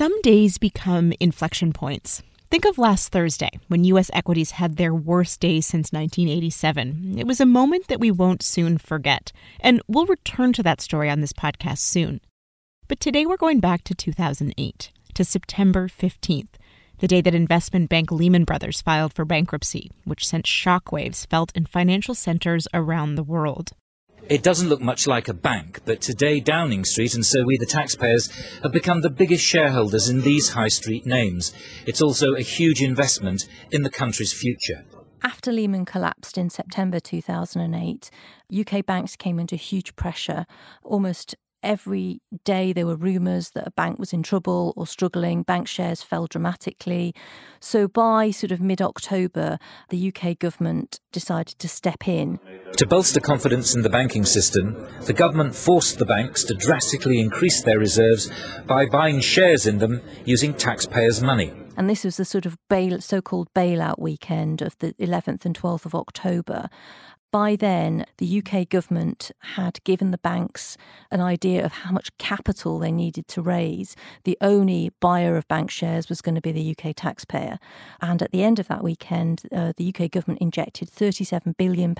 Some days become inflection points. Think of last Thursday when U.S. equities had their worst day since 1987. It was a moment that we won't soon forget, and we'll return to that story on this podcast soon. But today we're going back to 2008, to September 15th, the day that investment bank Lehman Brothers filed for bankruptcy, which sent shockwaves felt in financial centers around the world. It doesn't look much like a bank, but today Downing Street and so we the taxpayers have become the biggest shareholders in these high street names. It's also a huge investment in the country's future. After Lehman collapsed in September 2008, UK banks came under huge pressure. Almost every day there were rumours that a bank was in trouble or struggling. Bank shares fell dramatically. So by sort of mid October, the UK government decided to step in. To bolster confidence in the banking system, the government forced the banks to drastically increase their reserves by buying shares in them using taxpayers' money. And this was the sort of bail, so-called bailout weekend of the 11th and 12th of October. By then, the UK government had given the banks an idea of how much capital they needed to raise. The only buyer of bank shares was going to be the UK taxpayer. And at the end of that weekend, uh, the UK government injected £37 billion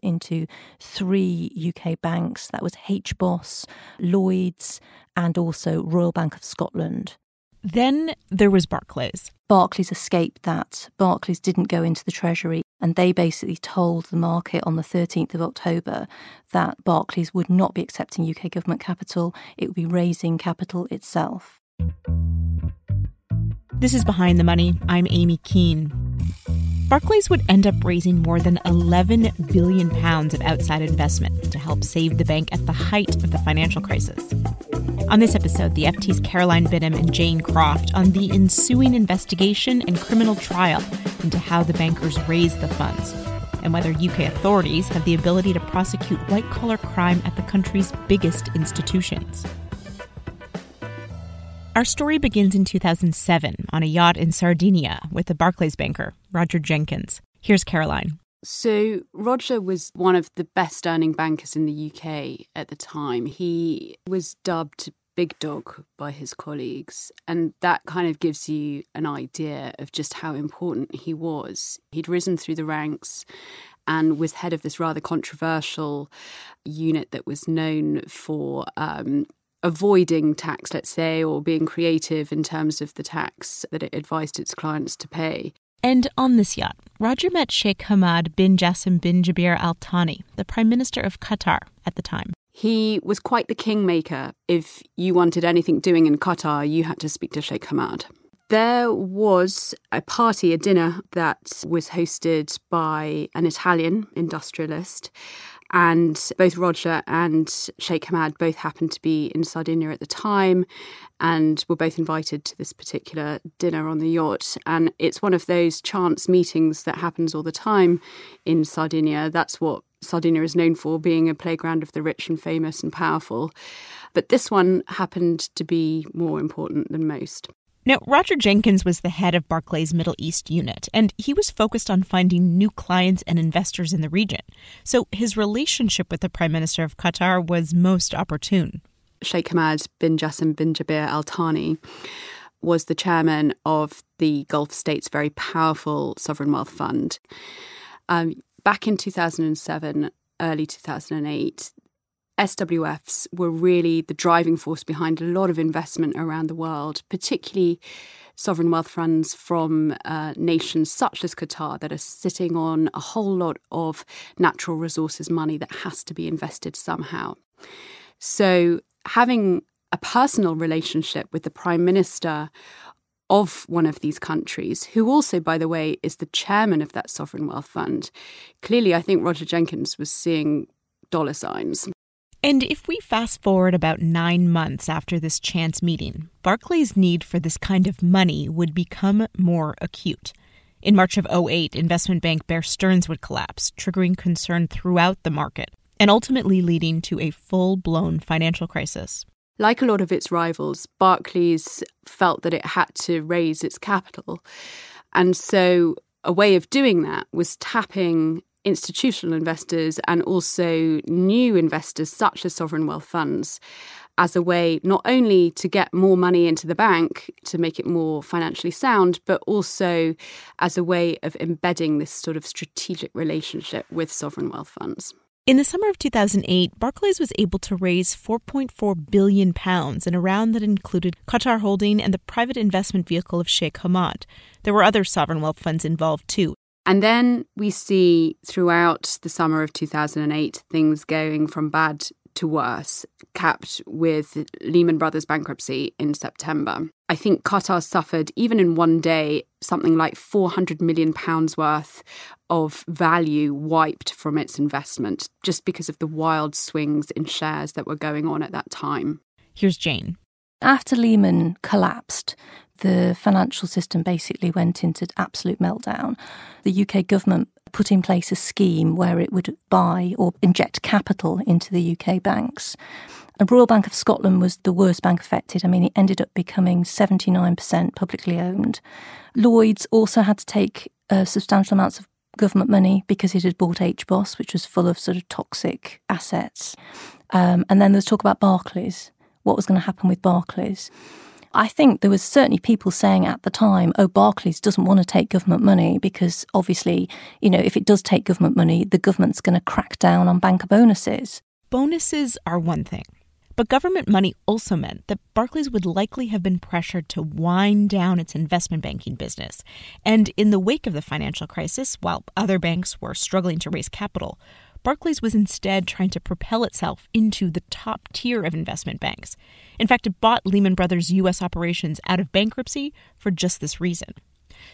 into three UK banks. That was HBOS, Lloyds, and also Royal Bank of Scotland. Then there was Barclays. Barclays escaped that. Barclays didn't go into the Treasury, and they basically told the market on the 13th of October that Barclays would not be accepting UK government capital, it would be raising capital itself. This is Behind the Money. I'm Aimee Keane. Barclays would end up raising more than 11 billion pounds of outside investment to help save the bank at the height of the financial crisis. On this episode, the FT's Caroline Binham and Jane Croft on the ensuing investigation and criminal trial into how the bankers raised the funds and whether UK authorities have the ability to prosecute white collar crime at the country's biggest institutions. Our story begins in 2007 on a yacht in Sardinia with a Barclays banker, Roger Jenkins. Here's Caroline. So, Roger was one of the best earning bankers in the UK at the time. He was dubbed Big Dog by his colleagues, and that kind of gives you an idea of just how important he was. He'd risen through the ranks and was head of this rather controversial unit that was known for um, avoiding tax, let's say, or being creative in terms of the tax that it advised its clients to pay. And on this yacht, Roger met Sheikh Hamad bin Jassim bin Jaber Al Thani, the Prime Minister of Qatar at the time. He was quite the kingmaker. If you wanted anything doing in Qatar, you had to speak to Sheikh Hamad. There was a party, a dinner that was hosted by an Italian industrialist and both Roger and Sheikh Hamad both happened to be in Sardinia at the time and were both invited to this particular dinner on the yacht. And it's one of those chance meetings that happens all the time in Sardinia. That's what Sardinia is known for, being a playground of the rich and famous and powerful. But this one happened to be more important than most. Now, Roger Jenkins was the head of Barclays Middle East unit, and he was focused on finding new clients and investors in the region. So his relationship with the Prime Minister of Qatar was most opportune. Sheikh Hamad bin Jassim bin Jaber Al Thani was the chairman of the Gulf states' very powerful sovereign wealth fund. Um, back in 2007, early 2008, SWFs were really the driving force behind a lot of investment around the world, particularly sovereign wealth funds from uh, nations such as Qatar that are sitting on a whole lot of natural resources money that has to be invested somehow. So, having a personal relationship with the prime minister of one of these countries, who also, by the way, is the chairman of that sovereign wealth fund. Clearly, I think Roger Jenkins was seeing dollar signs. And if we fast forward about nine months after this chance meeting, Barclays' need for this kind of money would become more acute. In March of 08, investment bank Bear Stearns would collapse, triggering concern throughout the market and ultimately leading to a full blown financial crisis. Like a lot of its rivals, Barclays felt that it had to raise its capital. And so a way of doing that was tapping institutional investors and also new investors, such as sovereign wealth funds, as a way not only to get more money into the bank to make it more financially sound, but also as a way of embedding this sort of strategic relationship with sovereign wealth funds. In the summer of 2008, Barclays was able to raise 4.4 billion pounds in a round that included Qatar Holding and the private investment vehicle of Sheikh Hamad. There were other sovereign wealth funds involved too. And then we see throughout the summer of 2008 things going from bad to worse, capped with Lehman Brothers bankruptcy in September. I think Qatar suffered, even in one day, something like 400 million pounds worth of value wiped from its investment just because of the wild swings in shares that were going on at that time. Here's Jane. After Lehman collapsed, the financial system basically went into absolute meltdown. The UK government put in place a scheme where it would buy or inject capital into the UK banks. And Royal Bank of Scotland was the worst bank affected. I mean, it ended up becoming 79% publicly owned. Lloyds also had to take uh, substantial amounts of government money because it had bought HBOS, which was full of sort of toxic assets. Um, and then there's talk about Barclays. What was going to happen with Barclays? I think there was certainly people saying at the time, oh, Barclays doesn't want to take government money because obviously, you know, if it does take government money, the government's going to crack down on banker bonuses. Bonuses are one thing. But government money also meant that Barclays would likely have been pressured to wind down its investment banking business. And in the wake of the financial crisis, while other banks were struggling to raise capital, Barclays was instead trying to propel itself into the top tier of investment banks. In fact, it bought Lehman Brothers' U.S. operations out of bankruptcy for just this reason.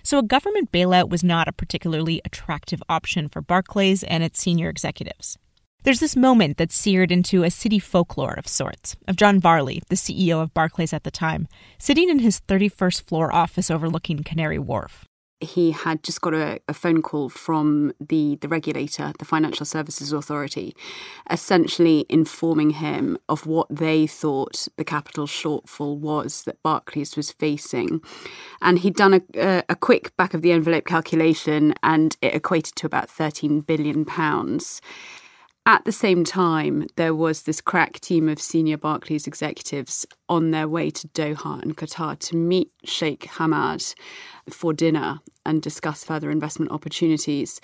So, a government bailout was not a particularly attractive option for Barclays and its senior executives. There's this moment that's seared into a city folklore of sorts of John Varley, the CEO of Barclays at the time, sitting in his 31st floor office overlooking Canary Wharf he had just got a, a, phone call from the, the regulator, the Financial Services Authority, essentially informing him of what they thought the capital shortfall was that Barclays was facing. And he'd done a, a, quick back of the envelope calculation, and it equated to about £13 billion. At the same time, there was this crack team of senior Barclays executives on their way to Doha and Qatar to meet Sheikh Hamad for dinner and discuss further investment opportunities.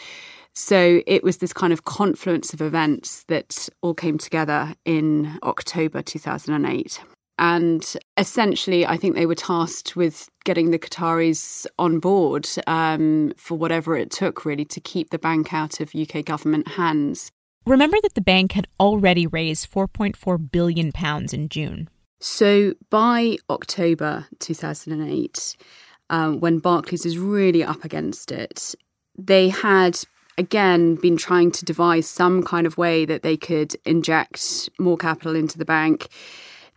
So it was this kind of confluence of events that all came together in October 2008. And essentially, I think they were tasked with getting the Qataris on board um, for whatever it took, really, to keep the bank out of UK government hands. Remember that the bank had already raised 4.4 billion pounds in June. So by October 2008, um, when Barclays is really up against it, they had again been trying to devise some kind of way that they could inject more capital into the bank.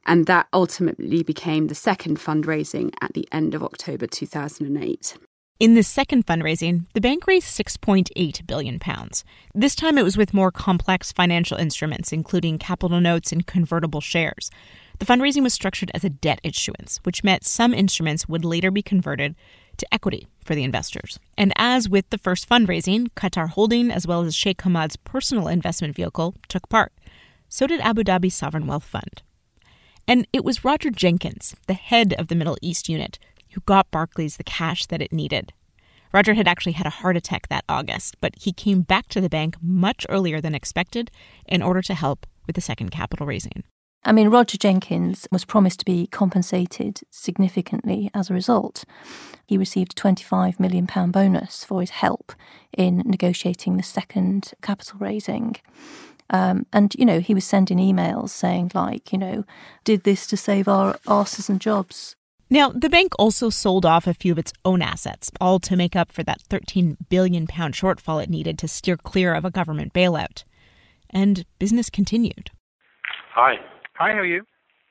And that ultimately became the second fundraising at the end of October 2008. In the second fundraising, the bank raised 6.8 billion pounds. This time it was with more complex financial instruments including capital notes and convertible shares. The fundraising was structured as a debt issuance, which meant some instruments would later be converted to equity for the investors. And as with the first fundraising, Qatar Holding as well as Sheikh Hamad's personal investment vehicle took part. So did Abu Dhabi Sovereign Wealth Fund. And it was Roger Jenkins, the head of the Middle East unit, who got Barclays the cash that it needed. Roger had actually had a heart attack that August, but he came back to the bank much earlier than expected in order to help with the second capital raising. I mean, Roger Jenkins was promised to be compensated significantly as a result. He received a £25 million bonus for his help in negotiating the second capital raising. Um, and, you know, he was sending emails saying, like, you know, did this to save our asses and jobs. Now, the bank also sold off a few of its own assets, all to make up for that 13 billion pound shortfall it needed to steer clear of a government bailout. And business continued. Hi. Hi, how are you?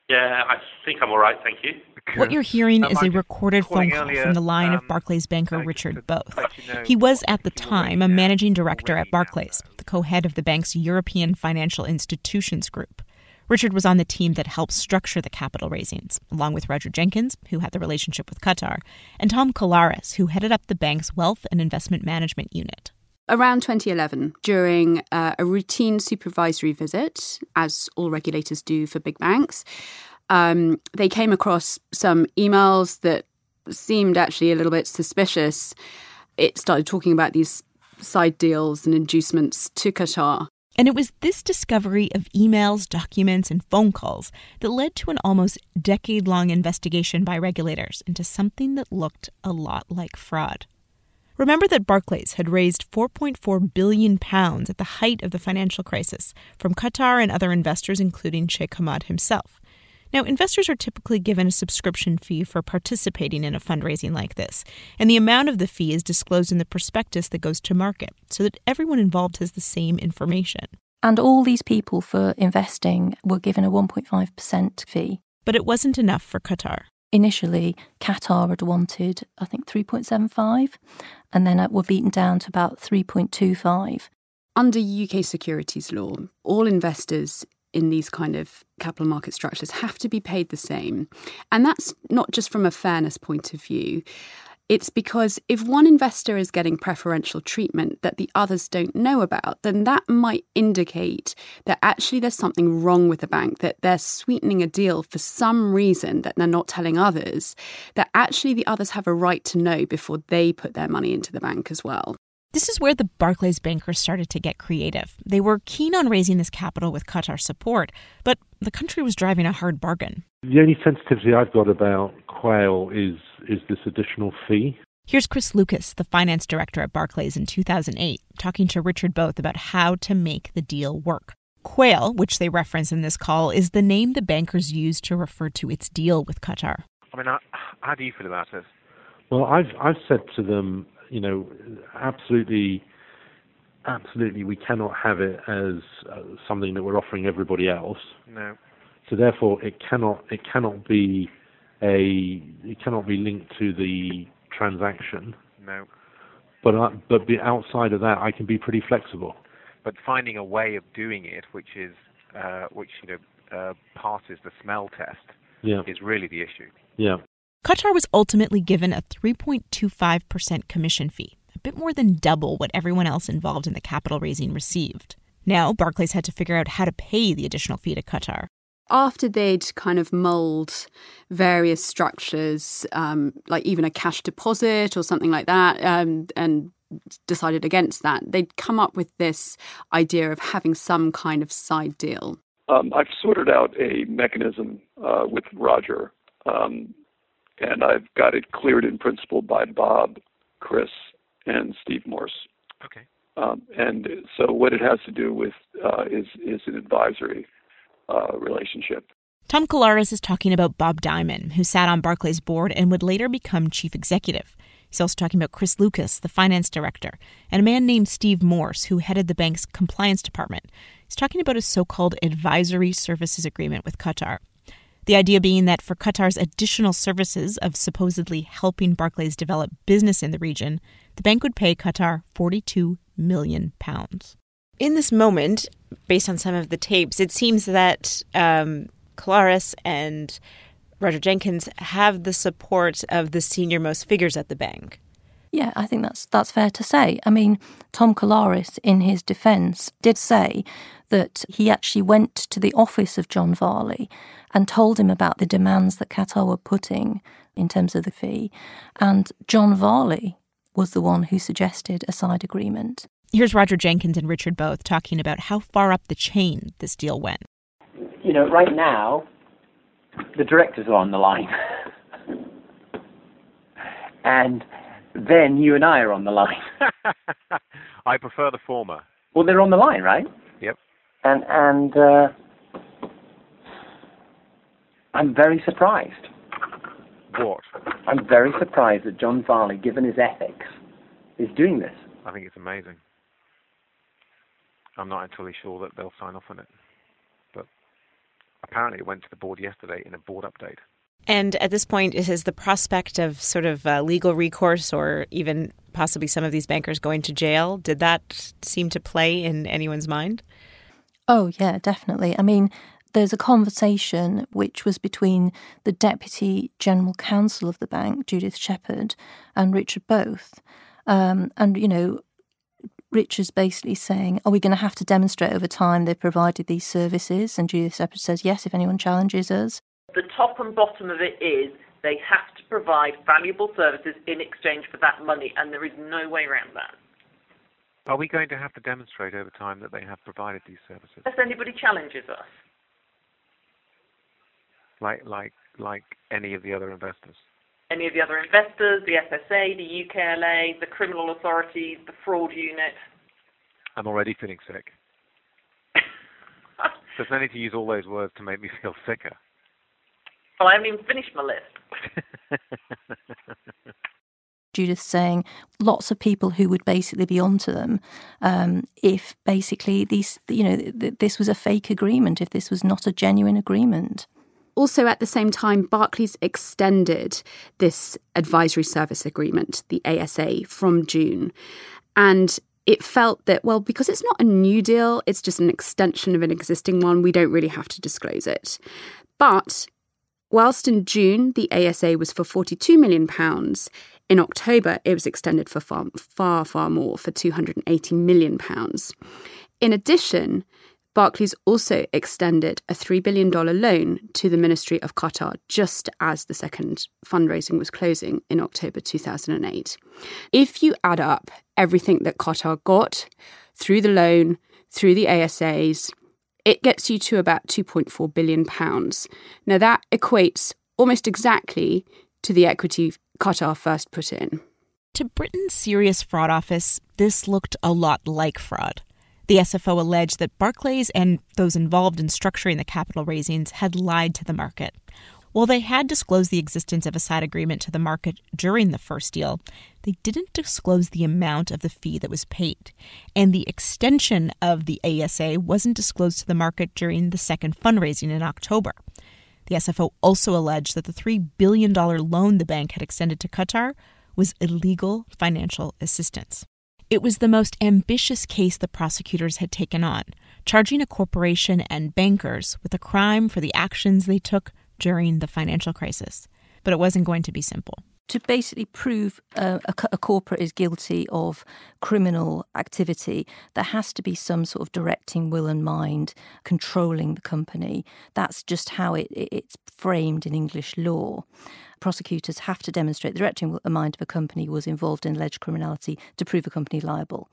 Yeah, I think I'm all right, thank you. What you're hearing Um, is a recorded phone call earlier, from the line of um, Barclays banker Richard Boath. you know He was at the time a managing director at waiting now. Barclays, the co-head of the bank's European Financial Institutions Group. Richard was on the team that helped structure the capital raisings, along with Roger Jenkins, who had the relationship with Qatar, and Tom Kalaris, who headed up the bank's wealth and investment management unit. Around 2011, during uh, a routine supervisory visit, as all regulators do for big banks, um, they came across some emails that seemed actually a little bit suspicious. It started talking about these side deals and inducements to Qatar. And it was this discovery of emails, documents, and phone calls that led to an almost decade long investigation by regulators into something that looked a lot like fraud. Remember that Barclays had raised 4.4 billion pounds at the height of the financial crisis from Qatar and other investors including Sheikh Hamad himself. Now, investors are typically given a subscription fee for participating in a fundraising like this, and the amount of the fee is disclosed in the prospectus that goes to market so that everyone involved has the same information. And all these people for investing were given a 1.5% fee. But it wasn't enough for Qatar. Initially, Qatar had wanted, I think, 3.75, and then it were beaten down to about 3.25. Under UK securities law, all investors in these kind of capital market structures have to be paid the same. And that's not just from a fairness point of view. It's because if one investor is getting preferential treatment that the others don't know about, then that might indicate that actually there's something wrong with the bank, that they're sweetening a deal for some reason that they're not telling others, that actually the others have a right to know before they put their money into the bank as well. This is where the Barclays bankers started to get creative. They were keen on raising this capital with Qatar support, but the country was driving a hard bargain. The only sensitivity I've got about Quail is is this additional fee. Here's Chris Lucas, the finance director at Barclays in 2008, talking to Richard Boath about how to make the deal work. Quail, which they reference in this call, is the name the bankers used to refer to its deal with Qatar. I mean, how, how do you feel about it? Well, I've I've said to them, you know, absolutely, absolutely, we cannot have it as uh, something that we're offering everybody else. No. So therefore, it cannot it cannot be a it cannot be linked to the transaction. No. But I, but be outside of that, I can be pretty flexible. But finding a way of doing it, which is, uh, which you know, uh, passes the smell test, Yeah, is really the issue. yeah. Qatar was ultimately given a 3.25% commission fee, a bit more than double what everyone else involved in the capital raising received. Now, Barclays had to figure out how to pay the additional fee to Qatar. after they'd kind of mulled various structures, um, like even a cash deposit or something like that, um, and decided against that, they'd come up with this idea of having some kind of side deal. Um, I've sorted out a mechanism uh, with Roger, um, and I've got it cleared in principle by Bob, Chris, and Steve Morse. Okay. Um, and so, what it has to do with uh, is is an advisory uh, relationship. Tom Kalaris is talking about Bob Diamond, who sat on Barclays' board and would later become chief executive. He's also talking about Chris Lucas, the finance director, and a man named Steve Morse, who headed the bank's compliance department. He's talking about a so called advisory services agreement with Qatar. The idea being that for Qatar's additional services of supposedly helping Barclays develop business in the region, the bank would pay Qatar 42 million pounds. In this moment, based on some of the tapes, it seems that um, Kalaris and Roger Jenkins have the support of the senior most figures at the bank. Yeah, I think that's that's fair to say. I mean, Tom Kalaris, in his defence, did say that he actually went to the office of John Varley and told him about the demands that Qatar were putting in terms of the fee, and John Varley was the one who suggested a side agreement. Here's Roger Jenkins and Richard Boath talking about how far up the chain this deal went. You know, right now, the directors are on the line. and then you and I are on the line. I prefer the former. Well, they're on the line, right? Yep. And and uh, I'm very surprised. What? I'm very surprised that John Varley, given his ethics, is doing this. I think it's amazing. I'm not entirely sure that they'll sign off on it, but apparently it went to the board yesterday in a board update. And at this point, is the prospect of sort of uh, legal recourse or even possibly some of these bankers going to jail, did that seem to play in anyone's mind? Oh, yeah, definitely. I mean, there's a conversation which was between the Deputy General Counsel of the bank, Judith Shepherd, and Richard Boath. Um, and, you know, Richard's basically saying, Are we going to have to demonstrate over time they've provided these services? And Judith Shepherd says, Yes, if anyone challenges us. The top and bottom of it is they have to provide valuable services in exchange for that money, and there is no way around that. Are we going to have to demonstrate over time that they have provided these services? Unless anybody challenges us. Like, like, like any of the other investors? any of the other investors, the FSA, the UKLA, the criminal authorities, the fraud unit. I'm already feeling sick. There's no need to use all those words to make me feel sicker. Well, I haven't even finished my list. Judith saying lots of people who would basically be onto them um, if basically these, you know, th- this was a fake agreement, if this was not a genuine agreement. Also, at the same time, Barclays extended this advisory service agreement, the ASA, from June. And it felt that, well, because it's not a new deal, it's just an extension of an existing one, we don't really have to disclose it. But whilst in June the ASA was for £42 million, in October it was extended for far, far, far more, for £280 million. In addition, Barclays also extended a $3 billion loan to the Ministry of Qatar just as the second fundraising was closing in October 2008. If you add up everything that Qatar got through the loan, through the ASAs, it gets you to about 2.4 billion pounds. Now that equates almost exactly to the equity Qatar first put in. To Britain's Serious Fraud Office, this looked a lot like fraud. The SFO alleged that Barclays and those involved in structuring the capital raisings had lied to the market. While they had disclosed the existence of a side agreement to the market during the first deal, they didn't disclose the amount of the fee that was paid. And the extension of the ASA wasn't disclosed to the market during the second fundraising in October. The SFO also alleged that the $3 billion loan the bank had extended to Qatar was illegal financial assistance. It was the most ambitious case the prosecutors had taken on, charging a corporation and bankers with a crime for the actions they took during the financial crisis. But it wasn't going to be simple to basically prove a, a, corporate is guilty of criminal activity, there has to be some sort of directing will and mind controlling the company. That's just how it, it, it's framed in English law prosecutors have to demonstrate the directing mind of a company was involved in alleged criminality to prove a company liable.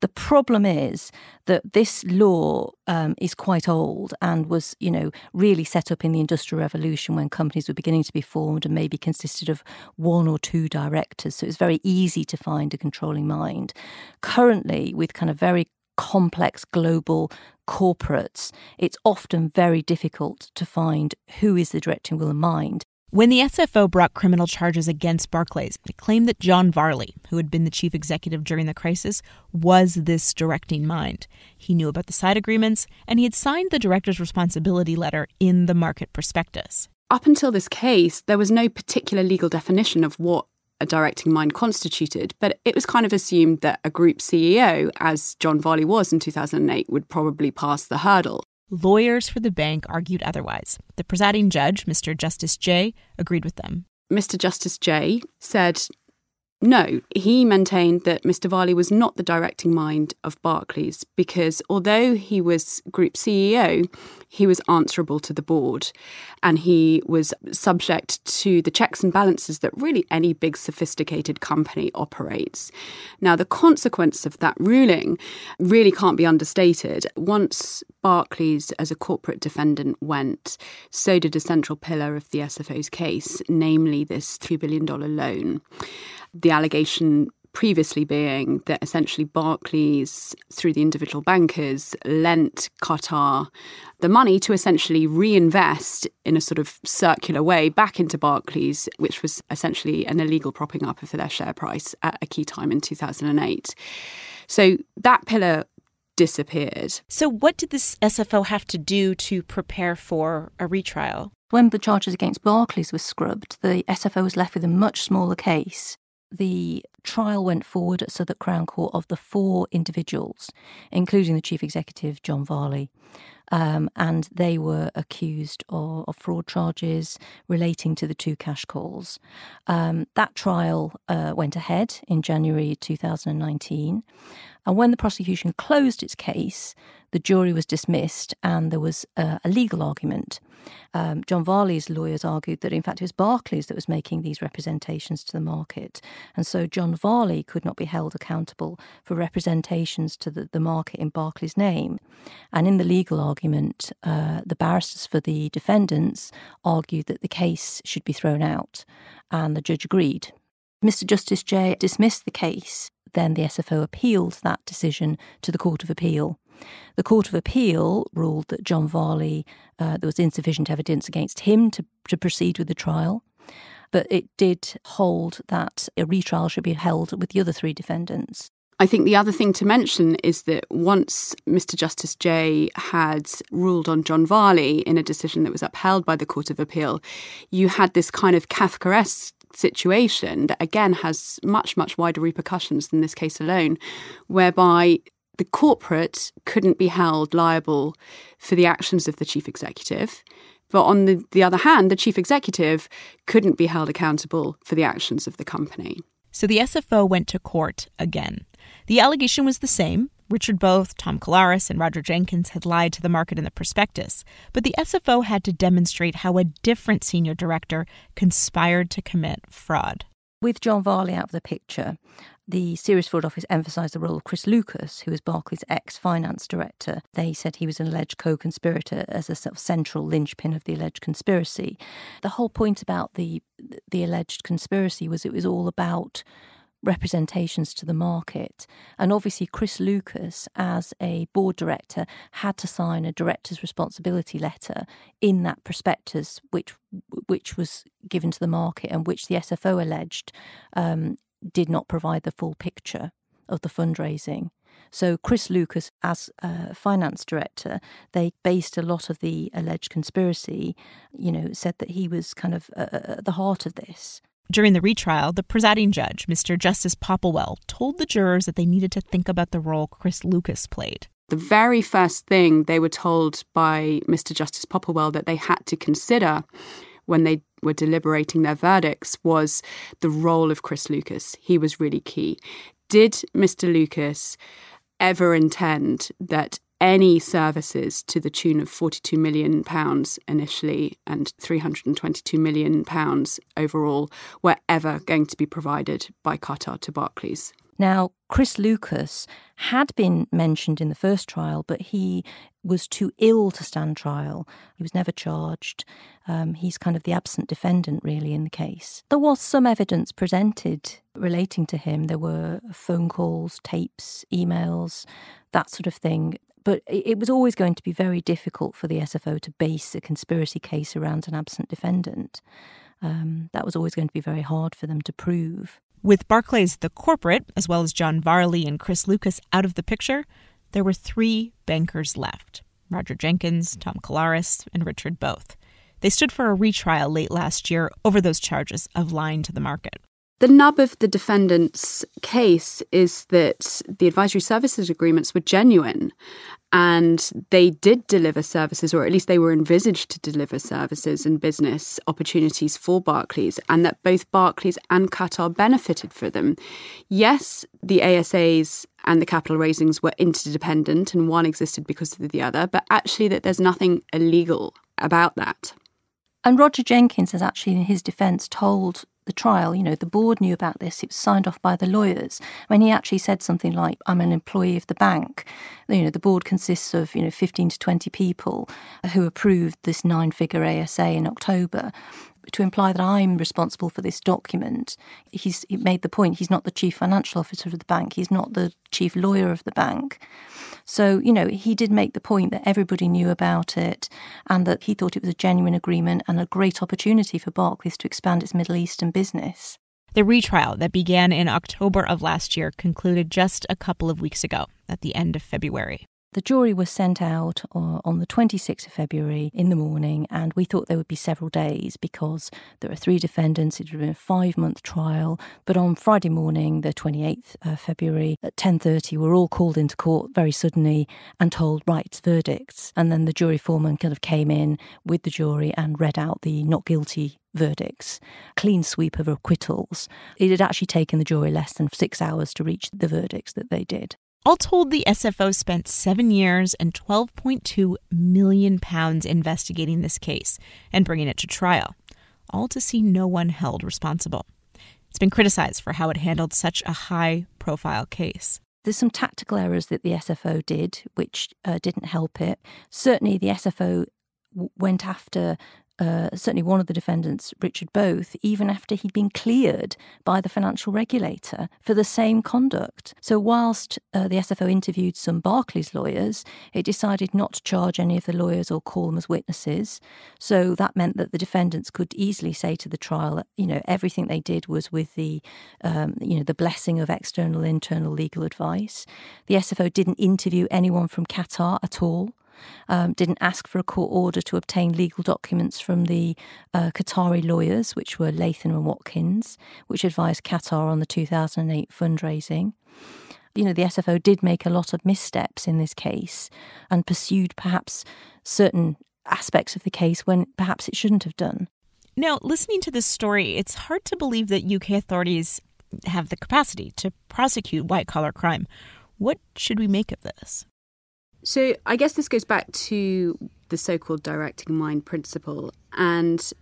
The problem is that this law um, is quite old and was, you know, really set up in the Industrial Revolution when companies were beginning to be formed and maybe consisted of one or two directors. So it's very easy to find a controlling mind. Currently, with kind of very complex global corporates, it's often very difficult to find who is the directing will and mind. When the SFO brought criminal charges against Barclays, it claimed that John Varley, who had been the chief executive during the crisis, was this directing mind. He knew about the side agreements, and he had signed the director's responsibility letter in the market prospectus. Up until this case, there was no particular legal definition of what a directing mind constituted, but it was kind of assumed that a group CEO, as John Varley was in 2008, would probably pass the hurdle. Lawyers for the bank argued otherwise. The presiding judge, Mr. Justice Jay, agreed with them. Mr. Justice Jay said no, he maintained that Mr. Varley was not the directing mind of Barclays because although he was group CEO, he was answerable to the board and he was subject to the checks and balances that really any big sophisticated company operates. Now, the consequence of that ruling really can't be understated. Once Barclays, as a corporate defendant, went, so did a central pillar of the SFO's case, namely this $3 billion loan the allegation previously being that essentially Barclays, through the individual bankers, lent Qatar the money to essentially reinvest in a sort of circular way back into Barclays, which was essentially an illegal propping up of their share price at a key time in 2008. So that pillar disappeared. So, what did this SFO have to do to prepare for a retrial? When the charges against Barclays were scrubbed, the SFO was left with a much smaller case. The trial went forward at Southwark Crown Court of the four individuals, including the chief executive, John Varley. Um, and they were accused of, of, fraud charges relating to the two cash calls. Um, that trial uh, went ahead in January 2019. And when the prosecution closed its case, the jury was dismissed and there was a legal argument. Um, John Varley's lawyers argued that in fact it was Barclays that was making these representations to the market. And so John Varley could not be held accountable for representations to the, the market in Barclays' name. And in the legal argument, uh, the barristers for the defendants argued that the case should be thrown out. And the judge agreed. Mr. Justice Jay dismissed the case then the SFO appealed that decision to the Court of Appeal. The Court of Appeal ruled that John Varley, uh, there was insufficient evidence against him to, to proceed with the trial, but it did hold that a retrial should be held with the other three defendants. I think the other thing to mention is that once Mr. Justice Jay had ruled on John Varley in a decision that was upheld by the Court of Appeal, you had this kind of Kafkaesque situation that again has much, much wider repercussions than this case alone, whereby the corporate couldn't be held liable for the actions of the chief executive. But on the, the other hand, the chief executive couldn't be held accountable for the actions of the company. So the SFO went to court again. The allegation was the same Richard Boath, Tom Kalaris, and Roger Jenkins had lied to the market in the prospectus, but the SFO had to demonstrate how a different senior director conspired to commit fraud. With John Varley out of the picture, the Serious Fraud Office emphasised the role of Chris Lucas, who was Barclays' ex finance director. They said he was an alleged co conspirator as a sort of central linchpin of the alleged conspiracy. The whole point about the the alleged conspiracy was it was all about representations to the market. And obviously, Chris Lucas, as a board director, had to sign a director's responsibility letter in that prospectus, which which was given to the market and which the SFO alleged um, did not provide the full picture of the fundraising. So, Chris Lucas, as finance director, they based a lot of the alleged conspiracy, you know, said that he was kind of uh, at the heart of this. During the retrial, the presiding judge, Mr. Justice Popplewell, told the jurors that they needed to think about the role Chris Lucas played. The very first thing they were told by Mr. Justice Popplewell that they had to consider when they were deliberating their verdicts was the role of Chris Lucas. He was really key. Did Mr. Lucas ever intend that any services to the tune of 42 million pounds initially and 322 million pounds overall were ever going to be provided by Qatar to Barclays. Now, Chris Lucas had been mentioned in the first trial, but he was too ill to stand trial. He was never charged. Um, he's kind of the absent defendant, really, in the case. There was some evidence presented relating to him. There were phone calls, tapes, emails, that sort of thing but it was always going to be very difficult for the SFO to base a conspiracy case around an absent defendant. Um, that was always going to be very hard for them to prove. With Barclays, the corporate, as well as John Varley and Chris Lucas out of the picture, there were three bankers left Roger Jenkins, Tom Kalaris, and Richard Boath. They stood for a retrial late last year over those charges of lying to the market. The nub of the defendant's case is that the advisory services agreements were genuine and they did deliver services, or at least they were envisaged to deliver services and business opportunities for Barclays, and that both Barclays and Qatar benefited from them. Yes, the ASAs and the capital raisings were interdependent and one existed because of the other, but actually that there's nothing illegal about that. And Roger Jenkins has actually, in his defence, told the trial, you know, the board knew about this. It was signed off by the lawyers. When he actually said something like, I'm an employee of the bank. You know, the board consists of, you know, 15 to 20 people who approved this nine figure ASA in October to imply that I'm responsible for this document. He's he made the point he's not the chief financial officer of the bank. He's not the chief lawyer of the bank. So, you know, he did make the point that everybody knew about it and that he thought it was a genuine agreement and a great opportunity for Barclays to expand its Middle Eastern business. The retrial that began in October of last year concluded just a couple of weeks ago at the end of February. The jury was sent out uh, on the 26th of February in the morning, and we thought there would be several days because there are three defendants. It would have been a five-month trial. But on Friday morning, the 28th of February at 10:30, we're all called into court very suddenly and told rights verdicts. And then the jury foreman kind of came in with the jury and read out the not guilty verdicts, clean sweep of acquittals. It had actually taken the jury less than six hours to reach the verdicts that they did. All told, the SFO spent seven years and 12.2 million pounds investigating this case and bringing it to trial, all to see no one held responsible. It's been criticized for how it handled such a high profile case. There's some tactical errors that the SFO did, which uh, didn't help it. Certainly, the SFO w- went after uh, certainly one of the defendants, Richard Boath, even after he'd been cleared by the financial regulator for the same conduct. So, whilst uh, the SFO interviewed some Barclays lawyers, it decided not to charge any of the lawyers or call them as witnesses. So, that meant that the defendants could easily say to the trial that, you know, everything they did was with the, um, you know, the blessing of external, internal legal advice. The SFO didn't interview anyone from Qatar at all um, didn't ask for a court order to obtain legal documents from the uh, Qatari lawyers, which were Latham and Watkins, which advised Qatar on the 2008 fundraising. You know, the SFO did make a lot of missteps in this case and pursued perhaps certain aspects of the case when perhaps it shouldn't have done. Now, listening to this story, it's hard to believe that UK authorities have the capacity to prosecute white collar crime. What should we make of this? So I guess this goes back to the so called directing mind principle. And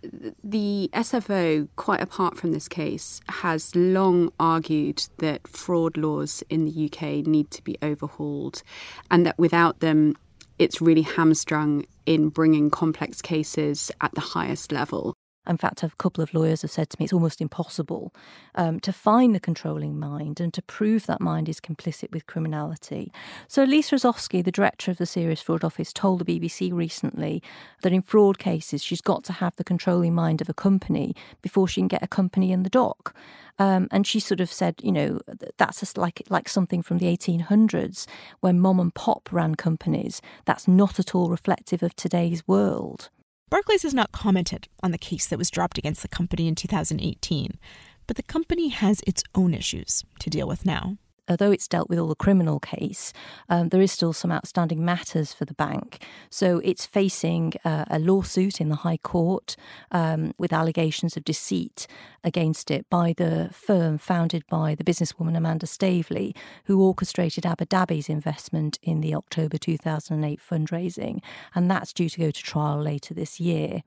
the SFO, quite apart from this case, has long argued that fraud laws in the UK need to be overhauled and that without them, it's really hamstrung in bringing complex cases at the highest level. In fact, a couple of lawyers have said to me it's almost impossible um, to find the controlling mind and to prove that mind is complicit with criminality. So, Lisa Osofsky, the director of the Serious Fraud Office, told the BBC recently that in fraud cases, she's got to have the controlling mind of a company before she can get a company in the dock. Um, and she sort of said, you know, that's like like something from the 1800s when mom and pop ran companies. That's not at all reflective of today's world. Barclays has not commented on the case that was dropped against the company in 2018, but the company has its own issues to deal with now although it's dealt with all the criminal case, um, there is still some outstanding matters for the bank. So it's facing uh, a lawsuit in the High Court um, with allegations of deceit against it by the firm founded by the businesswoman Amanda Staveley, who orchestrated Abu Dhabi's investment in the October 2008 fundraising. And that's due to go to trial later this year.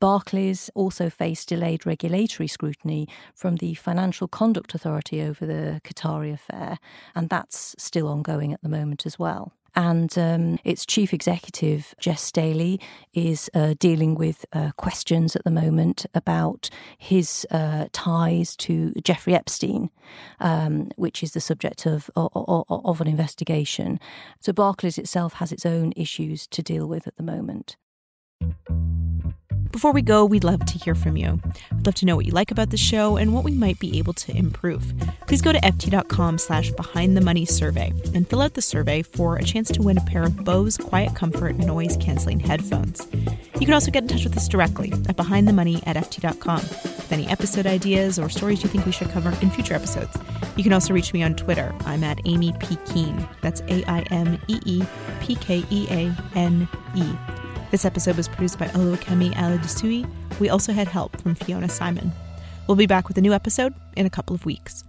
Barclays also faced delayed regulatory scrutiny from the Financial Conduct Authority over the Qatari affair, and that's still ongoing at the moment as well. And um, its chief executive, Jes Staley, is uh, dealing with uh, questions at the moment about his uh, ties to Jeffrey Epstein, um, which is the subject of, of, of an investigation. So Barclays itself has its own issues to deal with at the moment. Before we go, we'd love to hear from you. We'd love to know what you like about the show and what we might be able to improve. Please go to ft.com slash behind the money survey and fill out the survey for a chance to win a pair of Bose Quiet Comfort noise canceling headphones. You can also get in touch with us directly at behindthemoney at ft.com with any episode ideas or stories you think we should cover in future episodes. You can also reach me on Twitter. I'm at Aimee P. Keane. That's A I M E E P K E A N E. This episode was produced by Oluwakemi Aladesuyi. We also had help from Fiona Symon. We'll be back with a new episode in a couple of weeks.